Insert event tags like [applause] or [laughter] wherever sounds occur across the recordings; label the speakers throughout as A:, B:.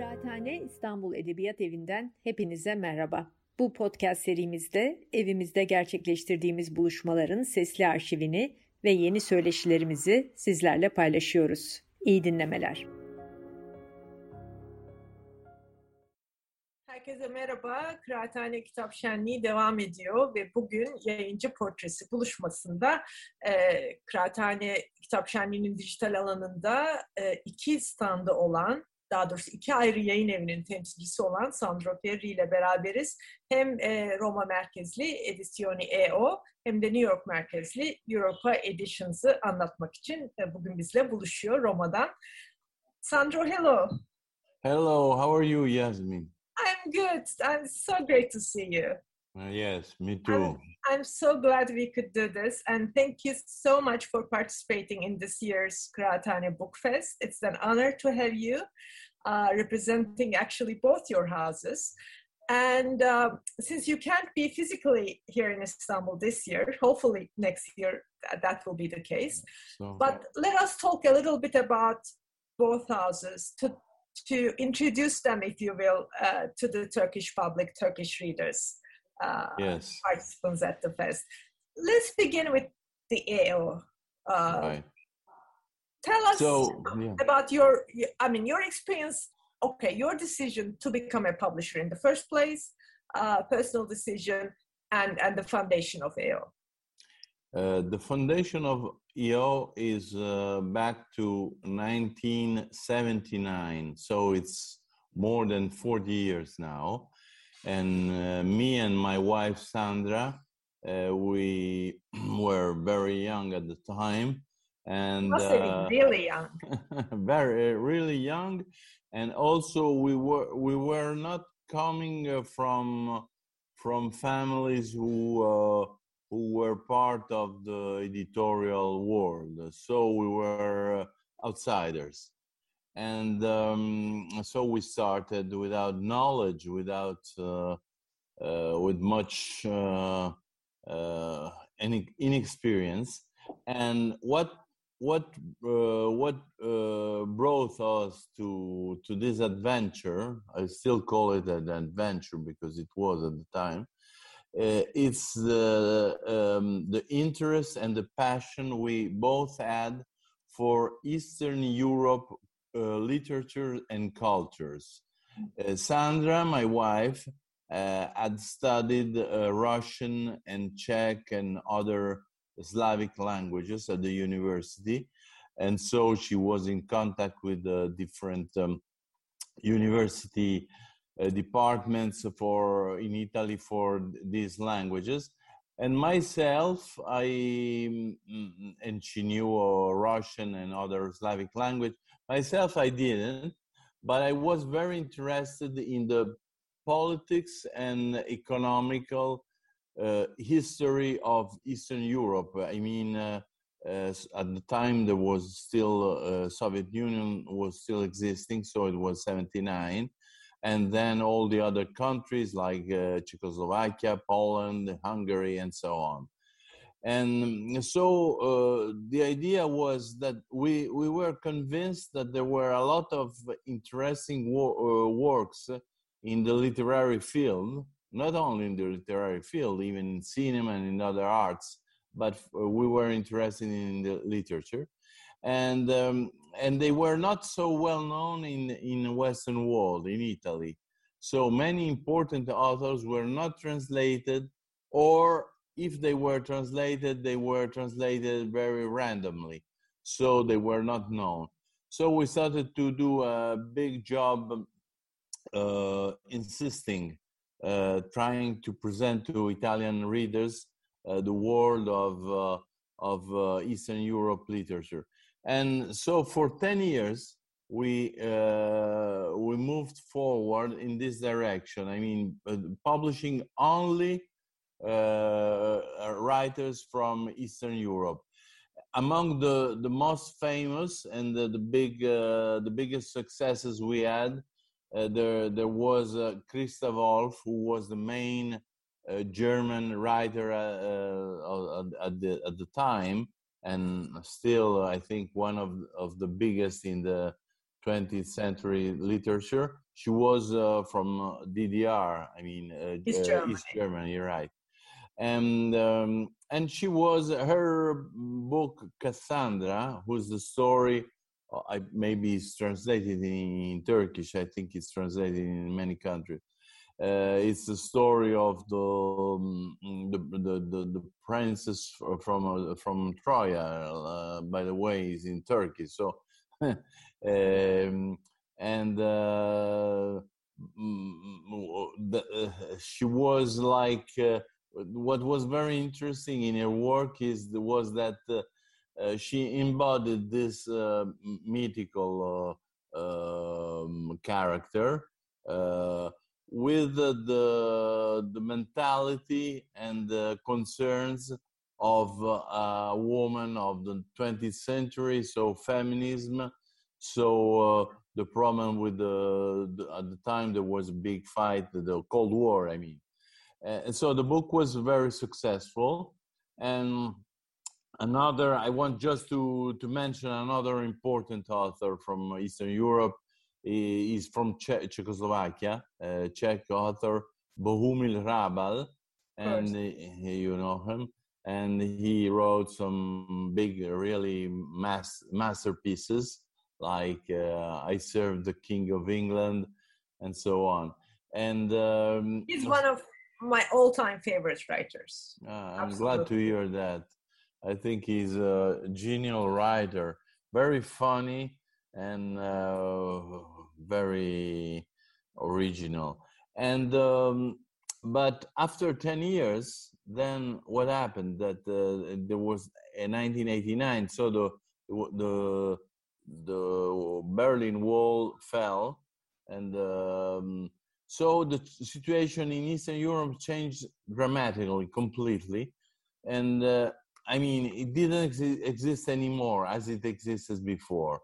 A: Kıraathane İstanbul Edebiyat Evi'nden hepinize merhaba. Bu podcast serimizde evimizde gerçekleştirdiğimiz buluşmaların sesli arşivini ve yeni söyleşilerimizi sizlerle paylaşıyoruz. İyi dinlemeler. Herkese merhaba. Kıraathane Kitap Şenliği devam ediyor ve bugün yayıncı portresi buluşmasında e, Kıraathane Kitap Şenliği'nin dijital alanında e, iki standı olan daha doğrusu iki ayrı yayın evinin temsilcisi olan Sandro Ferri ile beraberiz. Hem e, Roma merkezli Edizioni EO hem de New York merkezli Europa Editions'ı anlatmak için e, bugün bizle buluşuyor Roma'dan. Sandro, hello.
B: Hello, how are you, Yasmin?
A: I'm good. I'm so great to see you.
B: Uh, yes, me too.
A: I'm, I'm, so glad we could do this, and thank you so much for participating in this year's Kıraathane Book Fest. It's an honor to have you uh, representing actually both your houses. And uh, since you can't be physically here in Istanbul this year, hopefully next year that will be the case. So, but let us talk a little bit about both houses to to introduce them, if you will, uh, to the Turkish public, Turkish readers uh,
B: yes.
A: participants at the fest. Let's begin with the EO. Uh, right. Tell us so, yeah. about your, I mean, your experience. Okay, your decision to become a publisher in the first place, uh, personal decision, and and the foundation of EO.
B: Uh, the foundation of EO is uh, back to 1979, so it's more than 40 years now and uh, me and my wife Sandra, uh, we [clears throat] were very young at the time, and
A: uh, really young, [laughs]
B: very really young, and also we were we were not coming uh, from from families who uh, who were part of the editorial world, so we were outsiders and um, so we started without knowledge without uh, uh, with much uh, uh inexperience. And what what uh, what uh, brought us to to this adventure i still call it an adventure because it was at the time it's the um, the interest and the passion we both had for eastern europe literature and cultures. Uh, Sandra, my wife, uh, had studied Russian and Czech and other Slavic languages at the university. And so she was in contact with different um, university uh, departments for in Italy for these languages. And myself, I mm, and she knew uh, Russian and other Slavic language. Myself, I didn't, but I was very interested in the politics and economical uh, history of Eastern Europe. I mean, uh, at the time there was still uh, Soviet Union was still existing, so it was 79, and then all the other countries like uh, Czechoslovakia, Poland, Hungary, and so on and so uh, the idea was that we we were convinced that there were a lot of interesting uh, works in the literary field not only in the literary field even in cinema and in other arts but uh, we were interested in the literature. And um, and they were not so well known in in the western world in italy. So many important authors were not translated or if they were translated, they were translated very randomly, so they were not known. So we started to do a big job uh, insisting, uh, trying to present to Italian readers uh, the world of, uh, of uh, Eastern Europe literature. And so for 10 years, we uh, we moved forward in this direction. I mean, publishing only Uh, uh, writers from Eastern Europe. Among the, the most famous and the, the big uh, the biggest successes we had, uh, there there was uh, Christa Wolf, who was the main German writer at, the, at the time, and still I think one of of the biggest in the 20th century literature. she was uh, from DDR. I mean,
A: East Germany.
B: East Germany, right? And um, and she was her book Cassandra, who's the story. I maybe it's translated in Turkish. I think it's translated in many countries. Uh, it's the story of the, um, the, the, the, the, princess from uh, from Troya. Uh, by the way, is in Turkey. So, [laughs] um, and uh, the, uh, she was like uh, what was very interesting in her work is was that uh, uh, she embodied this uh, mythical um, character with the, the, mentality and the concerns of a woman of the 20th century, so feminism. So uh, the problem with the, the, at the time there was a big fight, the Cold War, I mean. And so the book was very successful. And another, I want just to, to mention another important author from Eastern Europe, is from che- Czechoslovakia, uh, Czech author Bohumil Hrabal, and you know him. And he wrote some big, really mass, masterpieces like uh, "I Served the King of England" and so on. And um,
A: he's one of my all-time favorite writers.
B: Uh, I'm Absolutely. glad to hear that. I think he's a genial writer, very funny, and uh, very original. And um, but after 10 years, then what happened? That uh, there was in 1989. So the the the Berlin Wall fell, and um, so the situation in Eastern Europe changed dramatically, completely, and uh, I mean it didn't exi- exist anymore as it existed before.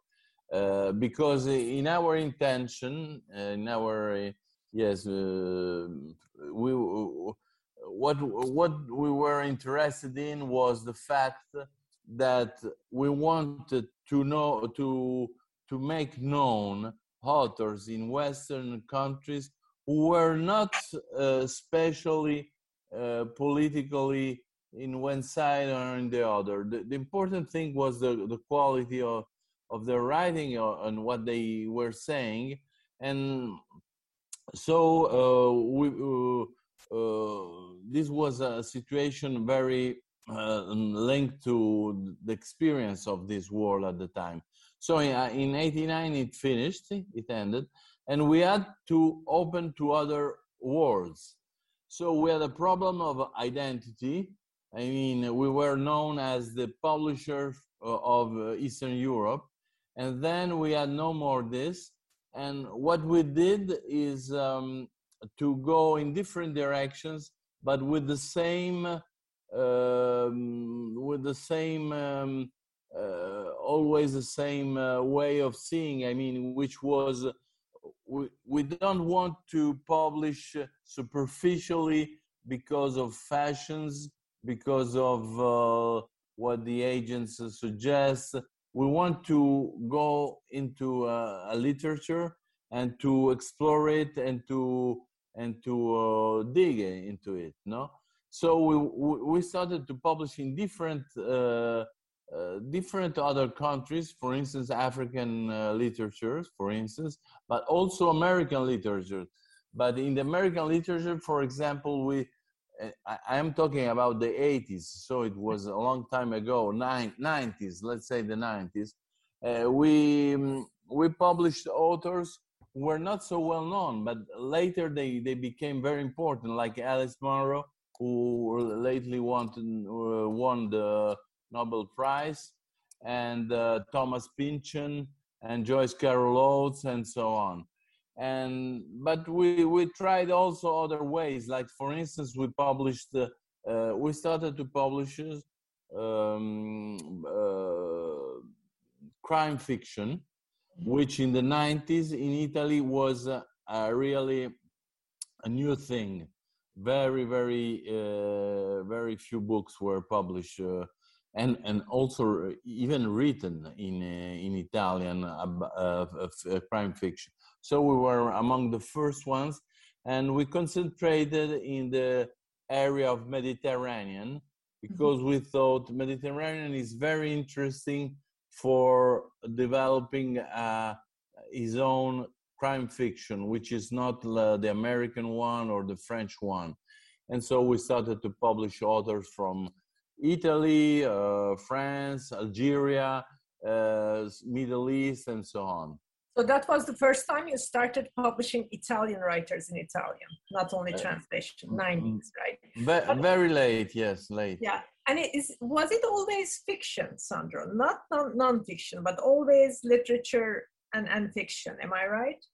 B: Uh, because in our intention, uh, in our uh, yes, we what what we were interested in was the fact that we wanted to know to to make known authors in Western countries were not uh, especially uh, politically in one side or in the other. The, the important thing was the, the quality of, of their writing and what they were saying. And so uh, we, uh, uh, this was a situation very uh, linked to the experience of this war at the time. So in, uh, in 89 it finished it ended and we had to open to other worlds. So we had a problem of identity. I mean we were known as the publisher uh, of eastern europe and then we had no more this. And what we did is um, to go in different directions but with the same um, with the same um, uh, always the same uh, way of seeing i mean which was we, we don't want to publish superficially because of fashions because of uh, what the agents suggest. We want to go into a, a literature and to explore it and to and to uh, dig into it no? So we we started to publish in different uh, uh, different other countries for instance african uh, literatures for instance but also american literature but in the american literature for example we I am talking about the 80s, so it was a long time ago, nine, 90s, let's say the 90s. Uh, we um, we published authors who were not so well known, but later they, they became very important, like Alice Munro, who lately won, uh, won the Nobel Prize, and uh, Thomas Pynchon, and Joyce Carol Oates, and so on. And but we we tried also other ways. Like for instance we published uh, uh, we started to publish um, uh, crime fiction which in the 90s in italy was really a new thing. Very very uh, very few books were published uh, and and also even written in uh, in italian crime fiction So we were among the first ones, and we concentrated in the area of Mediterranean mm-hmm. because we thought Mediterranean is very interesting for developing uh, his own crime fiction, which is not the American one or the French one. And so we started to publish authors from Italy, uh, France, Algeria, uh, Middle East, and so on.
A: So that was the first time you started publishing Italian writers in Italian, not only uh, translation, 90s, mm, right?
B: Ve- but, very late, yes, late.
A: Yeah, and it is was it always fiction, Sandro? Not non- non-fiction, but always literature and, and fiction. Am I right?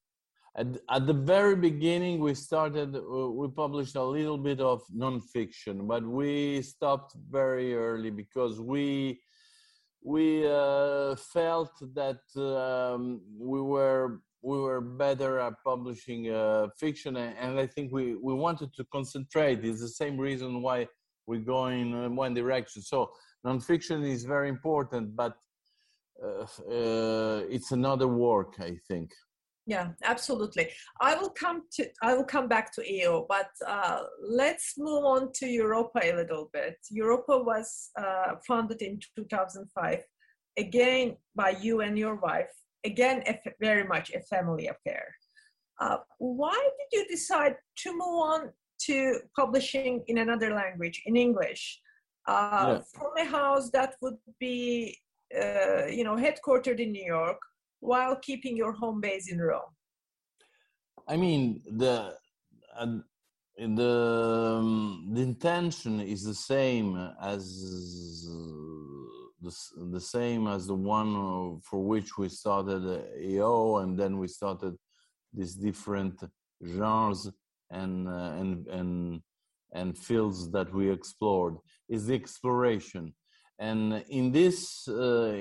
B: At, at the very beginning, we started, uh, we published a little bit of nonfiction, but we stopped very early because we we uh, felt that um, we were we were better at publishing uh, fiction, and I think we we wanted to concentrate. It's the same reason why we go in one direction. So nonfiction is very important, but uh, uh, it's another work, I think.
A: Yeah, absolutely. I will come to I will come back to EO, but uh, let's move on to Europa a little bit. Europa was uh, founded in 2005, again by you and your wife. Again, very much a family affair. Uh, why did you decide to move on to publishing in another language, in English, uh, yeah. from a house that would be uh, you know, headquartered in New York while keeping your home base in Rome?
B: I mean, the uh, the um, the intention is the same as the, the same as the one for which we started EO, and then we started these different genres and uh, and and and fields that we explored. Is the exploration and in this uh,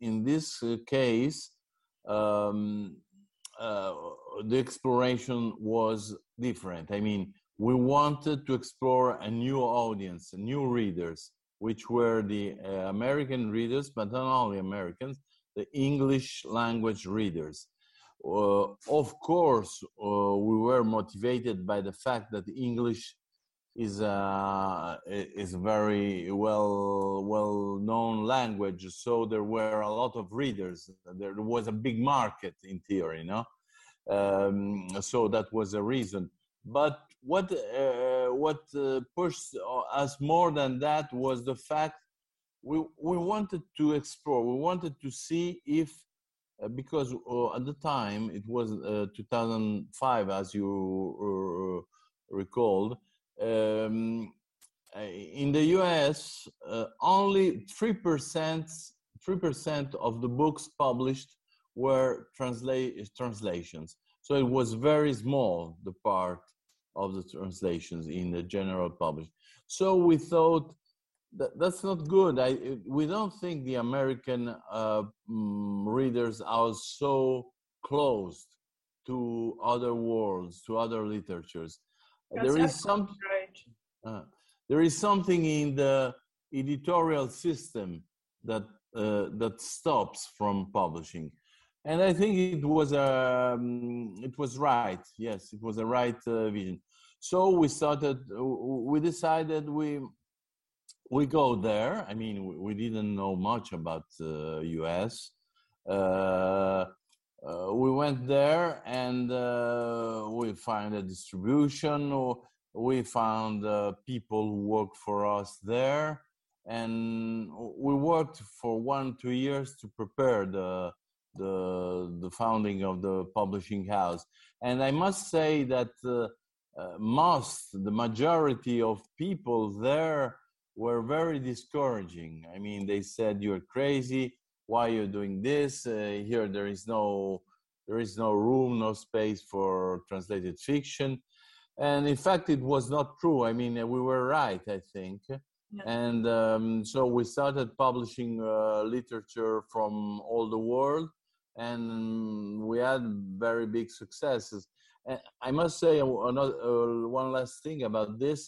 B: in this case um, uh, the exploration was different. I mean we wanted to explore a new audience new readers which were the uh, american readers but not only americans the english language readers. Uh, of course uh, we were motivated by the fact that english is a is very well well known language. So there were a lot of readers. There was a big market in theory know? Um, so that was a reason. But what uh, what uh, pushed us more than that was the fact we we wanted to explore. We wanted to see if uh, because uh, at the time it was uh, 2005 as you uh, recalled um, uh, in the US, uh, only 3%, 3% of the books published were transla- translations. So it was very small, the part of the translations in the general publish. So we thought that that's not good. I, we don't think the American uh, mm, readers are so closed to other worlds, to other literatures.
A: That's there is some
B: uh, there is something in the editorial system that uh, that stops from publishing, and I think it was um, it was right. Yes, it was a right uh, vision. So we started. We decided we we go there. I mean, we didn't know much about the U.S. Uh, we went there and uh, we find a distribution. We found uh, people who worked for us there, and we worked for one two years to prepare the the the founding of the publishing house. And I must say that uh, uh, most, the majority of people there were very discouraging. I mean, they said you're crazy why you're doing this uh, here there is no there is no room no space for translated fiction. And in fact it was not true. I mean we were right i think. Yeah. and um, so we started publishing uh, literature from all the world and we had very big successes. And i must say another, uh, one last thing about this.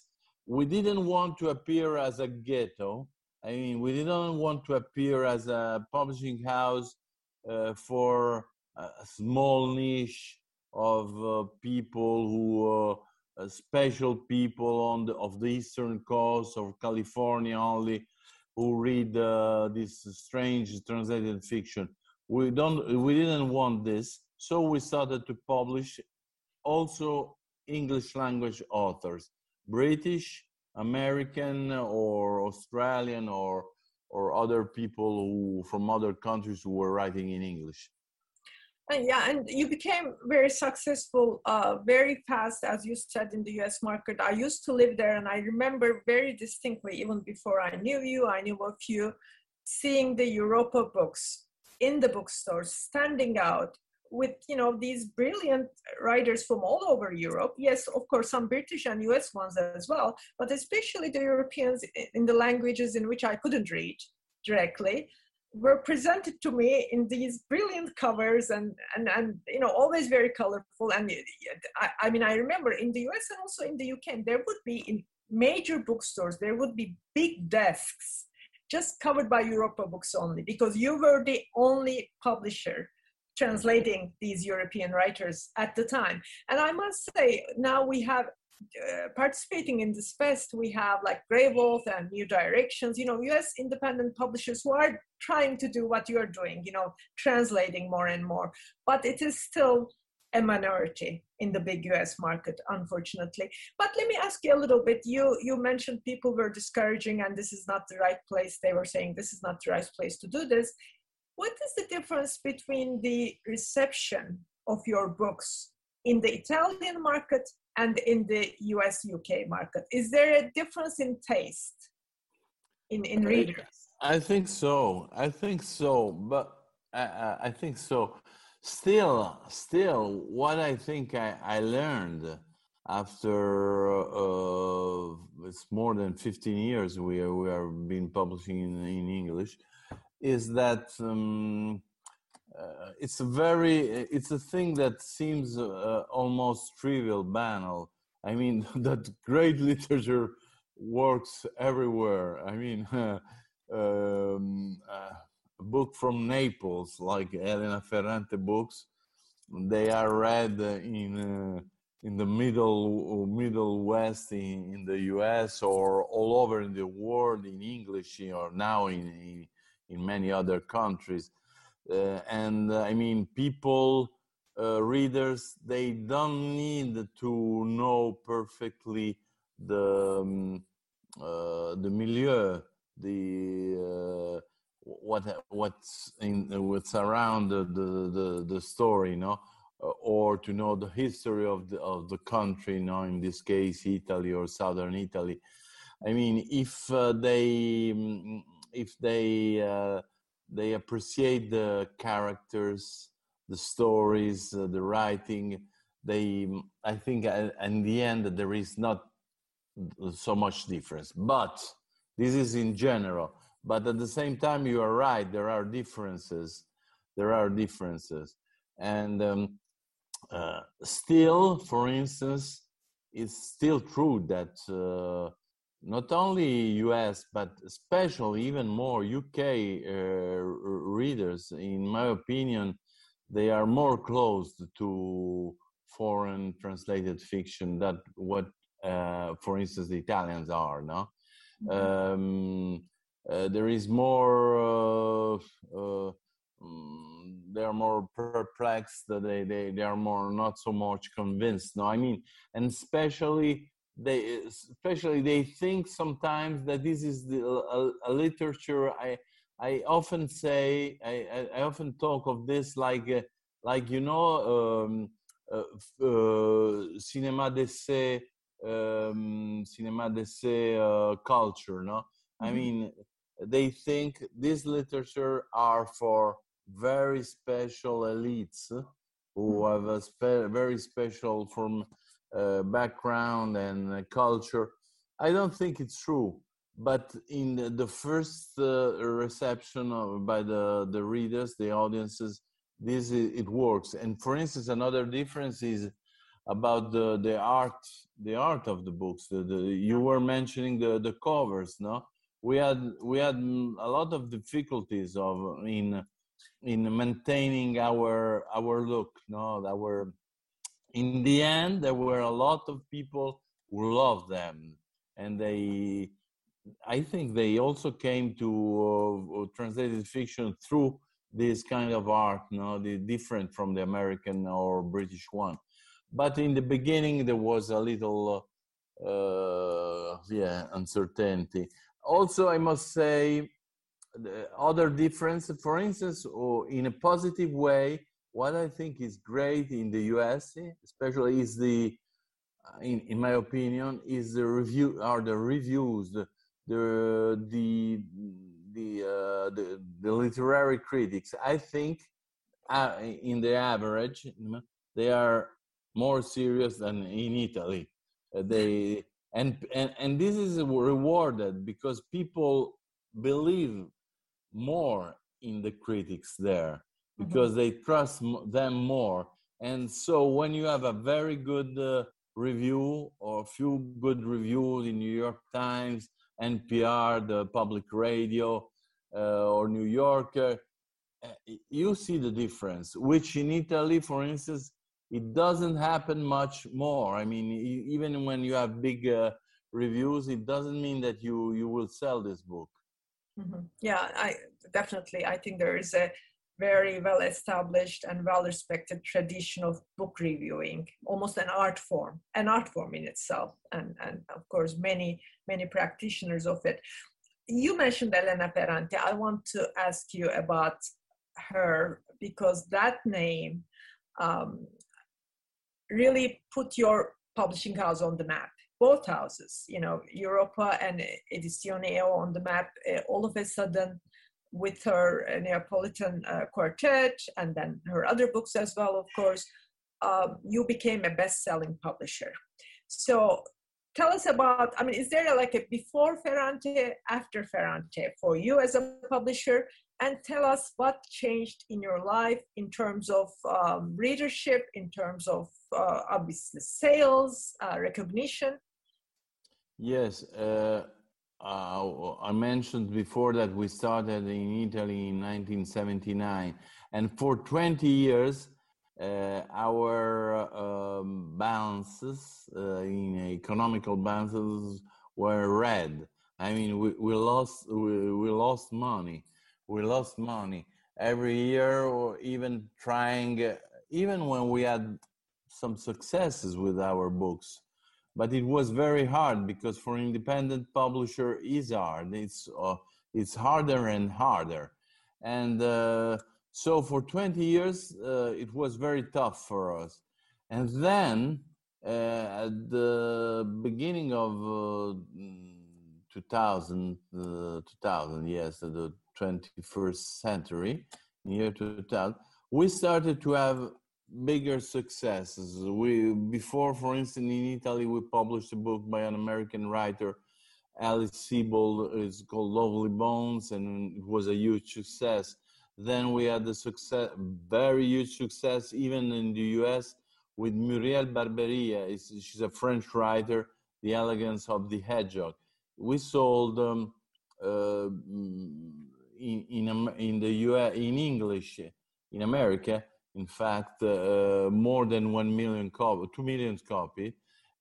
B: We didn't want to appear as a ghetto I mean, we didn't want to appear as a publishing house uh, for a small niche of uh, people who uh, special people on the of the eastern coast of California only who read uh, this strange translated fiction. We don't we didn't want this, so we started to publish also English language authors, British, American, or Australian, or or other people who from other countries who were writing in English.
A: And yeah, and you became very successful uh, very fast, as you said, in the US market. I used to live there, and I remember very distinctly, even before I knew you, I knew of you, seeing the Europa books in the bookstores standing out with you know these brilliant writers from all over Europe. Yes, of course, some British and US ones as well, but especially the Europeans in the languages in which I couldn't read directly were presented to me in these brilliant covers and and and you know always very colorful and I, I mean i remember in the us and also in the uk there would be in major bookstores there would be big desks just covered by europa books only because you were the only publisher translating these european writers at the time and i must say now we have uh, participating in this fest, we have like Graywolf and New Directions, you know, US independent publishers who are trying to do what you're doing, you know, translating more and more. But it is still a minority in the big US market, unfortunately. But let me ask you a little bit. You you mentioned people were discouraging and this is not the right place. They were saying this is not the right place to do this. What is the difference between the reception of your books in the Italian market and in the US UK market? Is there a difference in taste in, in readers?
B: I think so. I think so. But I, I think so. Still, still, what I think I, I learned after uh, it's more than 15 years we are, we are been publishing in, in English is that um, uh, it's a very it's a thing that seems uh, almost trivial banal. I mean [laughs] that great literature works everywhere. I mean [laughs] um, uh, a book from naples like elena ferrante books they are read in uh, in the middle middle west in, in the us or all over in the world in english or now in in, many other countries uh, and uh, I mean, people, uh, readers, they don't need to know perfectly the um, the milieu, the what what's in what's around the the the, the story, know, or to know the history of the of the country, know, in this case, Italy or southern Italy. I mean, if uh, they mm, if they uh, they appreciate the characters the stories uh, the writing they i think uh, in the end there is not so much difference. But this is in general. But at the same time you are right there are differences. There are differences. And um, uh, still for instance it's still true that uh, not only US, but especially even more UK uh, readers, in my opinion, they are more closed to foreign translated fiction than what, uh, for instance, the Italians are. No, mm-hmm. um, uh, there is more. Uh, uh, mm, they are more perplexed. They, they they are more not so much convinced. No, I mean, and especially they especially they think sometimes that this is the, a, a literature i i often say I, I often talk of this like uh, like you know um, uh, uh, cinema d'essai um, cinema d'essai uh, culture no mm-hmm. i mean they think this literature are for very special elites who mm-hmm. have a spe- very special from uh, background and uh, culture. I don't think it's true. But in the first uh, reception of, by the, the readers, the audiences, this it works. And for instance, another difference is about the, the art the art of the books. The, the, you were mentioning the, the covers, no? We had we had a lot of difficulties of in in maintaining our our look, no, our in the end, there were a lot of people who loved them, and they, I think, they also came to uh, translated fiction through this kind of art, you know, the different from the American or British one. But in the beginning, there was a little, uh, yeah, uncertainty. Also, I must say, the other difference, for instance, or in a positive way, what I think is great in the US, especially is the, in, in my opinion, is the review, are the reviews, the, the, the the, uh, the, the literary critics, I think, uh, in the average, they are more serious than in Italy. Uh, they and, and and this is rewarded because people believe more in the critics there. Because mm-hmm. they trust them more. And so when you have a very good uh, review or a few good reviews in New York Times NPR, the public radio, uh, or New Yorker, uh, you see the difference, which in Italy, for instance, it doesn't happen much more. I mean, even when you have big uh, reviews, it doesn't mean that you, you will sell this book.
A: Mm-hmm. Yeah, I definitely. I think there is a very well established and well respected tradition of book reviewing almost an art form an art form in itself and and of course many many practitioners of it. You mentioned elena ferrante. I want to ask you about her because that name um, really put your publishing house on the map. Both houses you know europa and edizione on the map uh, all of a sudden with her Neapolitan uh, quartet and then her other books as well, of course, um, you became a best-selling publisher. So tell us about, I mean, is there like a before Ferrante, after Ferrante for you as a publisher? And tell us what changed in your life in terms of um, readership, in terms of uh, obviously sales, uh, recognition.
B: Yes, uh, uh, I mentioned before that we started in Italy in 1979, and for 20 years, uh, our um, balances uh, in economical balances were red. I mean, we, we lost we, we lost money. We lost money every year, or even trying, even when we had some successes with our books but it was very hard because for independent publisher is hard. It's uh, it's harder and harder. And uh, so for 20 years uh, it was very tough for us. And then uh, at the beginning of uh, 2000 2000 yes the 21st century year 2000 we started to have bigger successes. We before, for instance, in Italy, we published a book by an American writer, Alice Sebold. It's called Lovely Bones, and it was a huge success. Then we had the success, very huge success, even in the U.S. with Muriel Barbery. It's, she's a French writer. The Elegance of the Hedgehog. We sold um, uh, in in in the U.S. in English in America in fact, uh, more than 1 million copies, 2 million copy.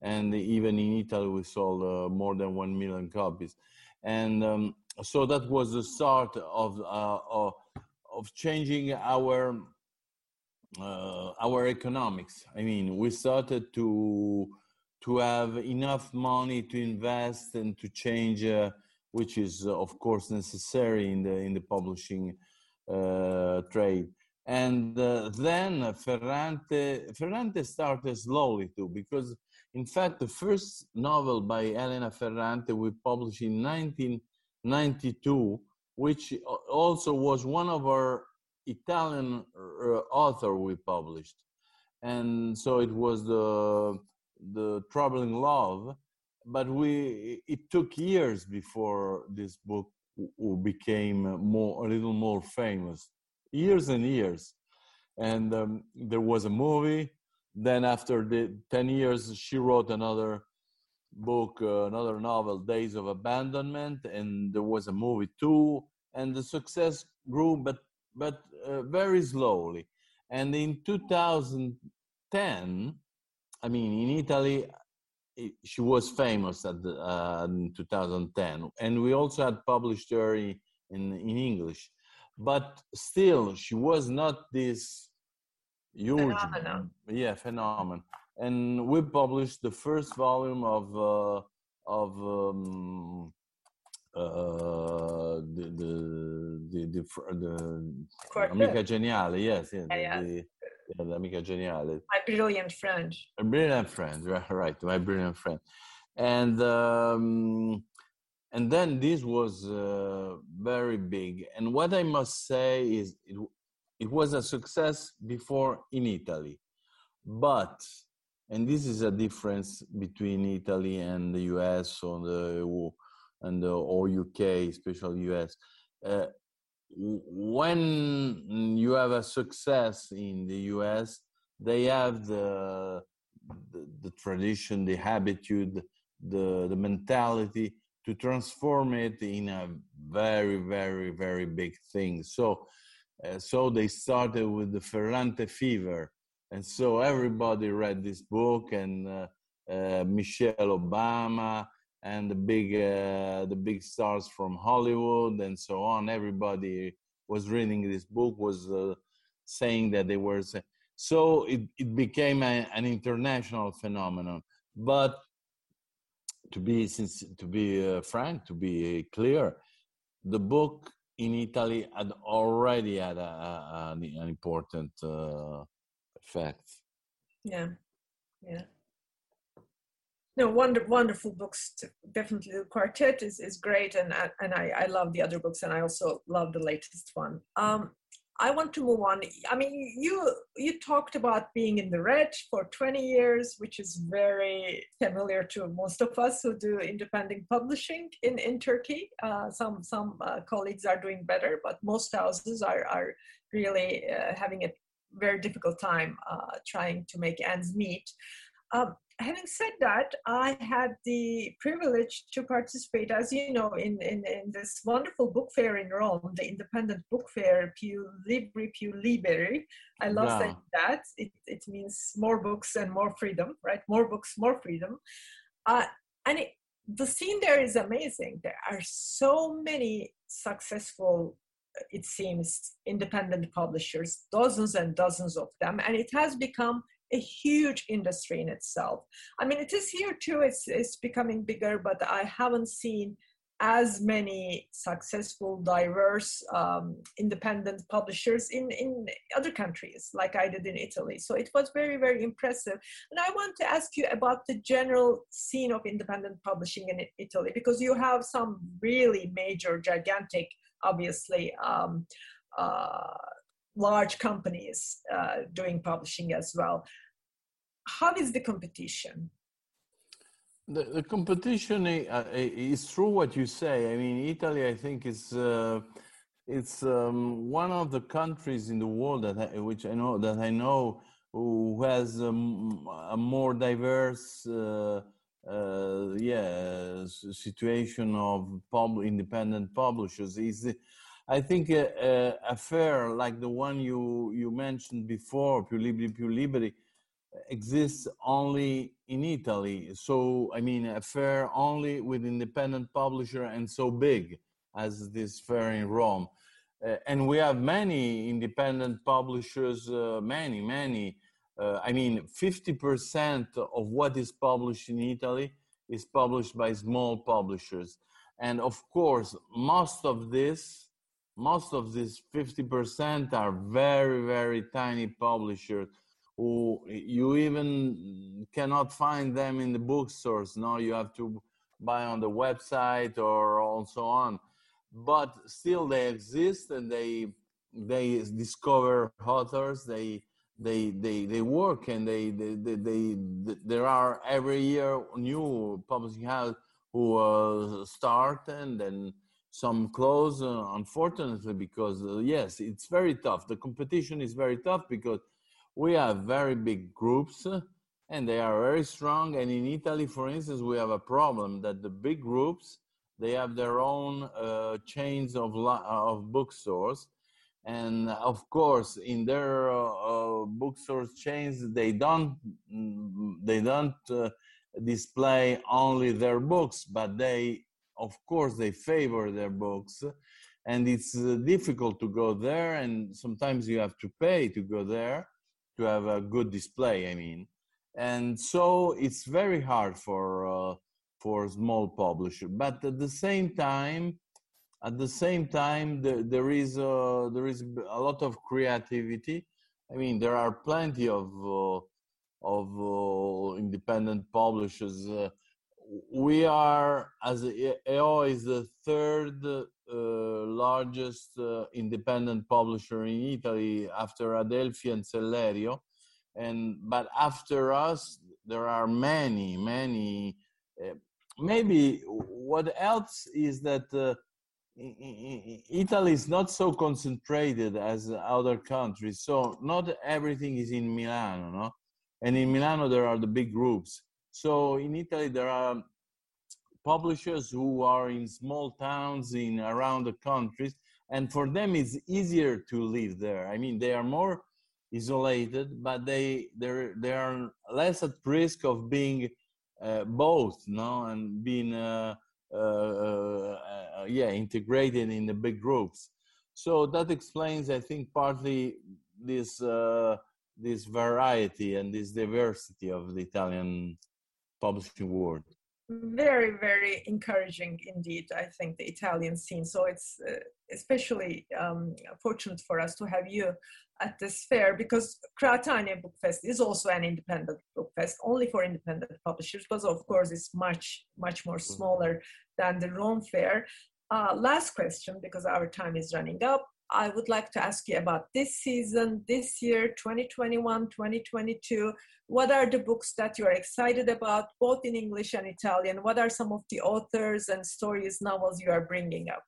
B: And even in Italy, we sold uh, more than 1 million copies. And um, so that was the start of, uh, of, of changing our, uh, our economics. I mean, we started to, to have enough money to invest and to change, uh, which is, of course, necessary in the, in the publishing uh, trade and uh, then Ferrante, Ferrante started slowly too, because in fact, the first novel by Elena Ferrante we published in 1992, which also was one of our Italian uh, author we published. And so it was the, the Troubling Love, but we, it took years before this book became more, a little more famous years and years. And um, there was a movie. Then after the 10 years, she wrote another book, uh, another novel, Days of Abandonment, and there was a movie too. And the success grew, but but uh, very slowly. And in 2010, I mean, in Italy, she was famous at the, uh, in 2010, and we also had published her in, in, in English, but still, she was not this huge, phenomenon. yeah, phenomenon. And we published the first volume of uh, of um, uh, the the the the, the Amica Geniale, yes, yeah, yeah, the, yeah, the Amica Geniale.
A: My brilliant friend.
B: A brilliant friend, [laughs] right? My brilliant friend, and um, and then this was uh, very big. And what I must say is, it it was a success before in Italy, but and this is a difference between Italy and the US or the and the, or UK, especially US. Uh, when you have a success in the US, they have the the, the tradition, the habitude, the the mentality to transform it in a very, very, very big thing. So, uh, so they started with the Ferrante fever, and so everybody read this book, and uh, uh, Michelle Obama, and the big, uh, the big stars from Hollywood, and so on. Everybody was reading this book, was uh, saying that they were. So it, it became a, an international phenomenon. But to be since to be uh, frank, to be clear, the book in Italy had already had a, a, an, an, important uh, effect.
A: Yeah, yeah. No, wonder, wonderful books. Definitely, the quartet is, is great, and and I, I love the other books, and I also love the latest one. Um, I want to move on. I mean, you you talked about being in the red for 20 years, which is very familiar to most of us who do independent publishing in in Turkey. Uh, some some uh, colleagues are doing better, but most houses are are really uh, having a very difficult time uh, trying to make ends meet. Um, having said that, I had the privilege to participate, as you know, in, in, in this wonderful book fair in Rome, the independent book fair, Più Libri Più Liberi. I love wow. saying that. It, it means more books and more freedom, right? More books, more freedom. Uh, and it, the scene there is amazing. There are so many successful it seems independent publishers dozens and dozens of them and it has become a huge industry in itself. I mean, it is here too, it's, it's becoming bigger, but I haven't seen as many successful, diverse, um, independent publishers in, in other countries like I did in Italy. So it was very, very impressive. And I want to ask you about the general scene of independent publishing in Italy, because you have some really major, gigantic, obviously, um, uh, large companies uh, doing publishing as well. How is the competition?
B: The, the competition uh, is true what you say. I mean, Italy, I think, is uh, it's um, one of the countries in the world that I, which I know that I know who has um, a more diverse, uh, uh, yeah, situation of pub- independent publishers. Is I think a, a, fair like the one you you mentioned before, Più Libri Più Liberi, exists only in Italy. So I mean, a fair only with independent publisher and so big as this fair in Rome. Uh, and we have many independent publishers, uh, many, many. Uh, I mean, 50% of what is published in Italy is published by small publishers. And of course, most of this most of this 50% are very, very tiny publishers who you even cannot find them in the bookstores. No, you have to buy on the website or also on. But still, they exist and they they discover authors. They they they they work and they they they, they, they there are every year new publishing house who uh, start and then some close, uh, unfortunately, because uh, yes, it's very tough. The competition is very tough because we have very big groups uh, and they are very strong. And in Italy, for instance, we have a problem that the big groups they have their own uh, chains of of bookstores, and of course in their uh, uh, bookstores chains they don't mm, they don't uh, display only their books but they of course they favor their books. And it's uh, difficult to go there and sometimes you have to pay to go there to have a good display i mean. And so it's very hard for uh, for small publisher. But at the same time at the same time the, there is a, there is a lot of creativity. I mean there are plenty of uh, of uh, independent publishers. Uh, we are as EO is the third uh, largest uh, independent publisher in Italy after Adelphi and Sellerio and but after us there are many many uh, maybe what else is that uh, Italy is not so concentrated as other countries, so not everything is in Milano, no? And in Milano there are the big groups. So in Italy there are publishers who are in small towns in around the countries, and for them it's easier to live there. I mean, they are more isolated, but they they are less at risk of being uh, both, no, and being uh, uh, uh, uh, yeah integrated in the big groups. So that explains, I think, partly this this variety and this diversity of the Italian publishing world
A: very very encouraging indeed i think the italian scene. So it's uh, especially um, fortunate for us to have you at this fair because Kratania Book Fest is also an independent book fest only for independent publishers because of course it's much much more mm-hmm. smaller than the Rome fair. Uh, last question because our time is running up I would like to ask you about this season, this year, 2021, 2022. What are the books that you are excited about, both in English and Italian? What are some of the authors and stories, novels you are bringing up?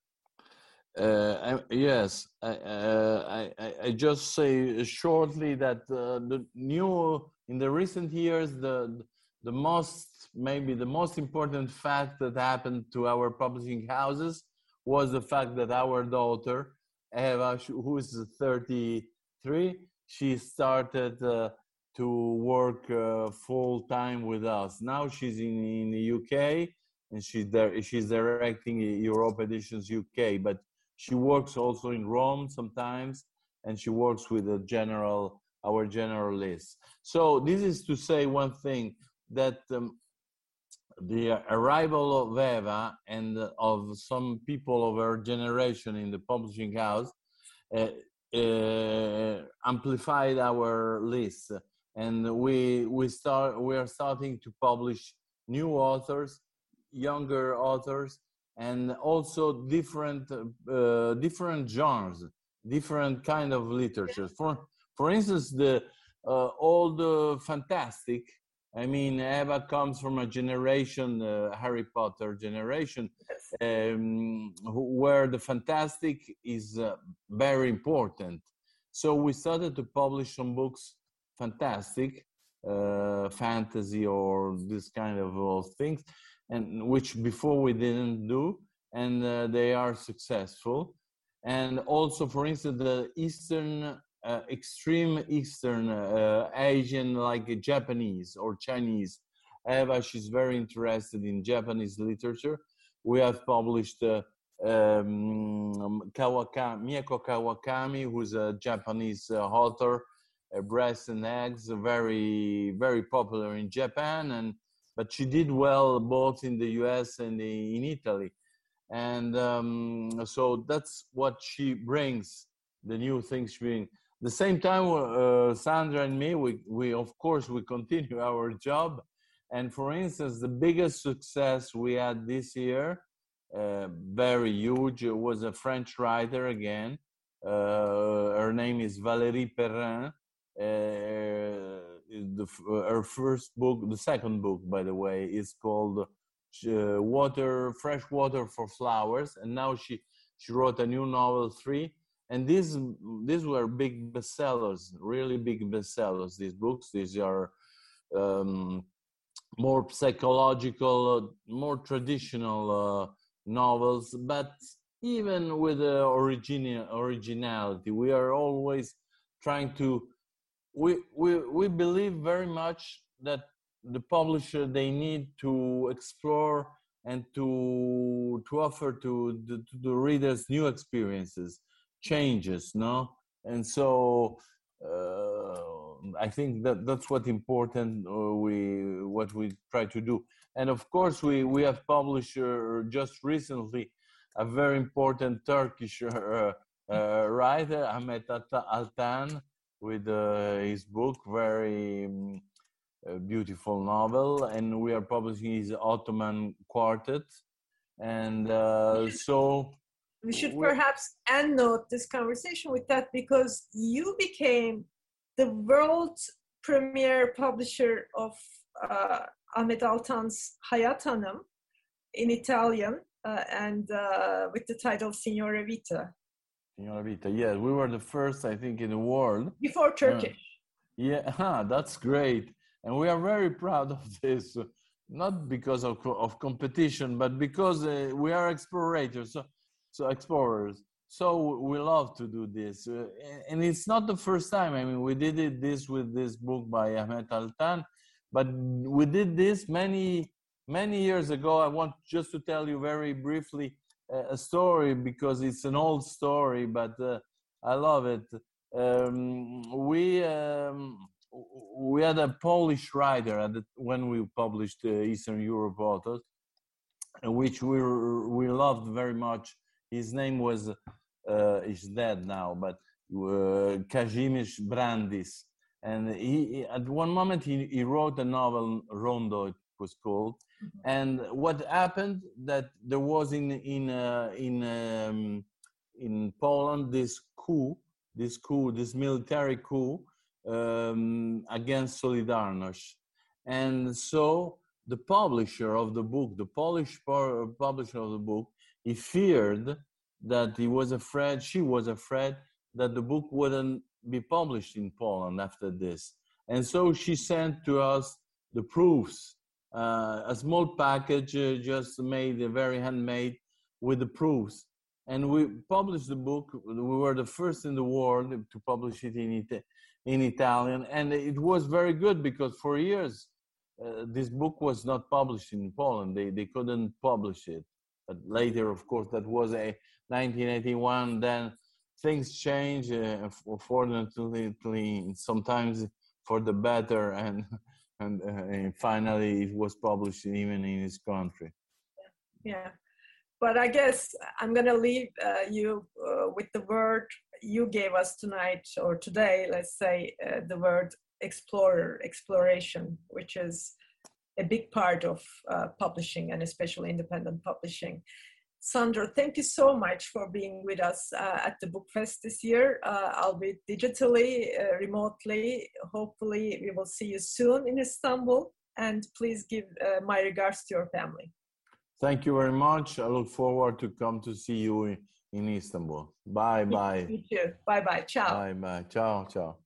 B: Uh, yes, I, uh, I, I, just say shortly that uh, the new in the recent years the the most maybe the most important fact that happened to our publishing houses was the fact that our daughter Eva, who is 33, she started uh, to work uh, full time with us. Now she's in, in the UK and she's there. She's directing Europa Editions UK, but she works also in Rome sometimes, and she works with the general our general list. So this is to say one thing that um, the arrival of Eva and of some people of her generation in the publishing house uh, uh, amplified our list. And we we start we are starting to publish new authors younger authors and also different uh, different genres different kind of literature. For for instance the uh, all the fantastic I mean, Eva comes from a generation, uh, Harry Potter generation, um, where the fantastic is uh, very important. So we started to publish some books, fantastic, uh, fantasy or this kind of things, and which before we didn't do, and uh, they are successful. And also, for instance, the Eastern uh, extreme Eastern uh, Asian, like Japanese or Chinese. Eva, she's very interested in Japanese literature. We have published uh, um, Kawakami, Mieko Kawakami, who's a Japanese uh, author, uh, Breast and Eggs, very, very popular in Japan. And but she did well both in the U.S. and in Italy, and um, so that's what she brings. The new things she brings the same time, uh, Sandra and me, we, we of course we continue [laughs] our job. And for instance, the biggest success we had this year, uh, very huge, was a French writer again. Uh, her name is Valérie Perrin. Uh, the, her first book, the second book, by the way, is called uh, "Water, Fresh Water for Flowers," and now she she wrote a new novel, three, and these these were big bestsellers, really big bestsellers. These books, these are um, more psychological, uh, more traditional uh, novels, but even with the original originality. We are always trying to. We we we believe very much that the publisher they need to explore and to to offer to the, to the readers new experiences, changes, no, and so. Uh, I think that that's what important uh, we what we try to do. And of course, we we have published uh, just recently a very important Turkish uh, uh writer Ahmet Altan with uh, his book, very um, beautiful novel, and we are publishing his Ottoman Quartet. And so
A: we should perhaps end note this conversation with that because you became the world's premier publisher of uh, Ahmet Altan's Hayat Hanım in Italian uh, and uh, with the title Signora Vita.
B: Signora Vita, yes, we were the first, I think, in the world.
A: Before Turkish.
B: yeah, [laughs] huh, that's great. And we are very proud of [laughs] this, not because of, of competition, but because uh, we are explorators, so, so explorers so we love to do this uh, and it's not the first time. I mean we did it this with this book by ahmet altan but we did this many many years ago. I want just to tell you very briefly uh, a story because it's an old story but uh, i love it. Um, we um, we had a polish writer the, when we published uh, eastern europe authors which we we loved very much his name was uh, is dead now, but uh, Kazimierz Brandys. And he, at one moment, he, he wrote a novel, Rondo, it was called. Mm-hmm. And what happened that there was in in uh, in um, in Poland this coup, this coup, this military coup um, against Solidarność, and so the publisher of the book, the Polish publisher of the book, he feared that he was afraid, she was afraid that the book wouldn't be published in Poland after this. And so she sent to us the proofs, uh, a small package uh, just made, uh, very handmade with the proofs. And we published the book. We were the first in the world to publish it in, in Italian. And it was very good because for years, uh, this book was not published in Poland. They, they couldn't publish it. But later, of course, that was a 1981, then things change, uh, fortunately, sometimes for the better, and [laughs] and, uh, and finally it was published even in his country.
A: Yeah, but I guess I'm gonna leave uh, you uh, with the word you gave us tonight or today. Let's say uh, the word explorer, exploration, which is a big part of uh, publishing and especially independent publishing. Sandro, thank you so much for being with us uh, at the Book Fest this year, uh, albeit digitally, uh, remotely. Hopefully, we will see you soon in Istanbul. And please give uh, my regards to your family.
B: Thank you very much. I look forward to come to see you in, in Istanbul. Bye [laughs] bye.
A: You too. Bye bye. Ciao.
B: Bye bye. Ciao. Ciao.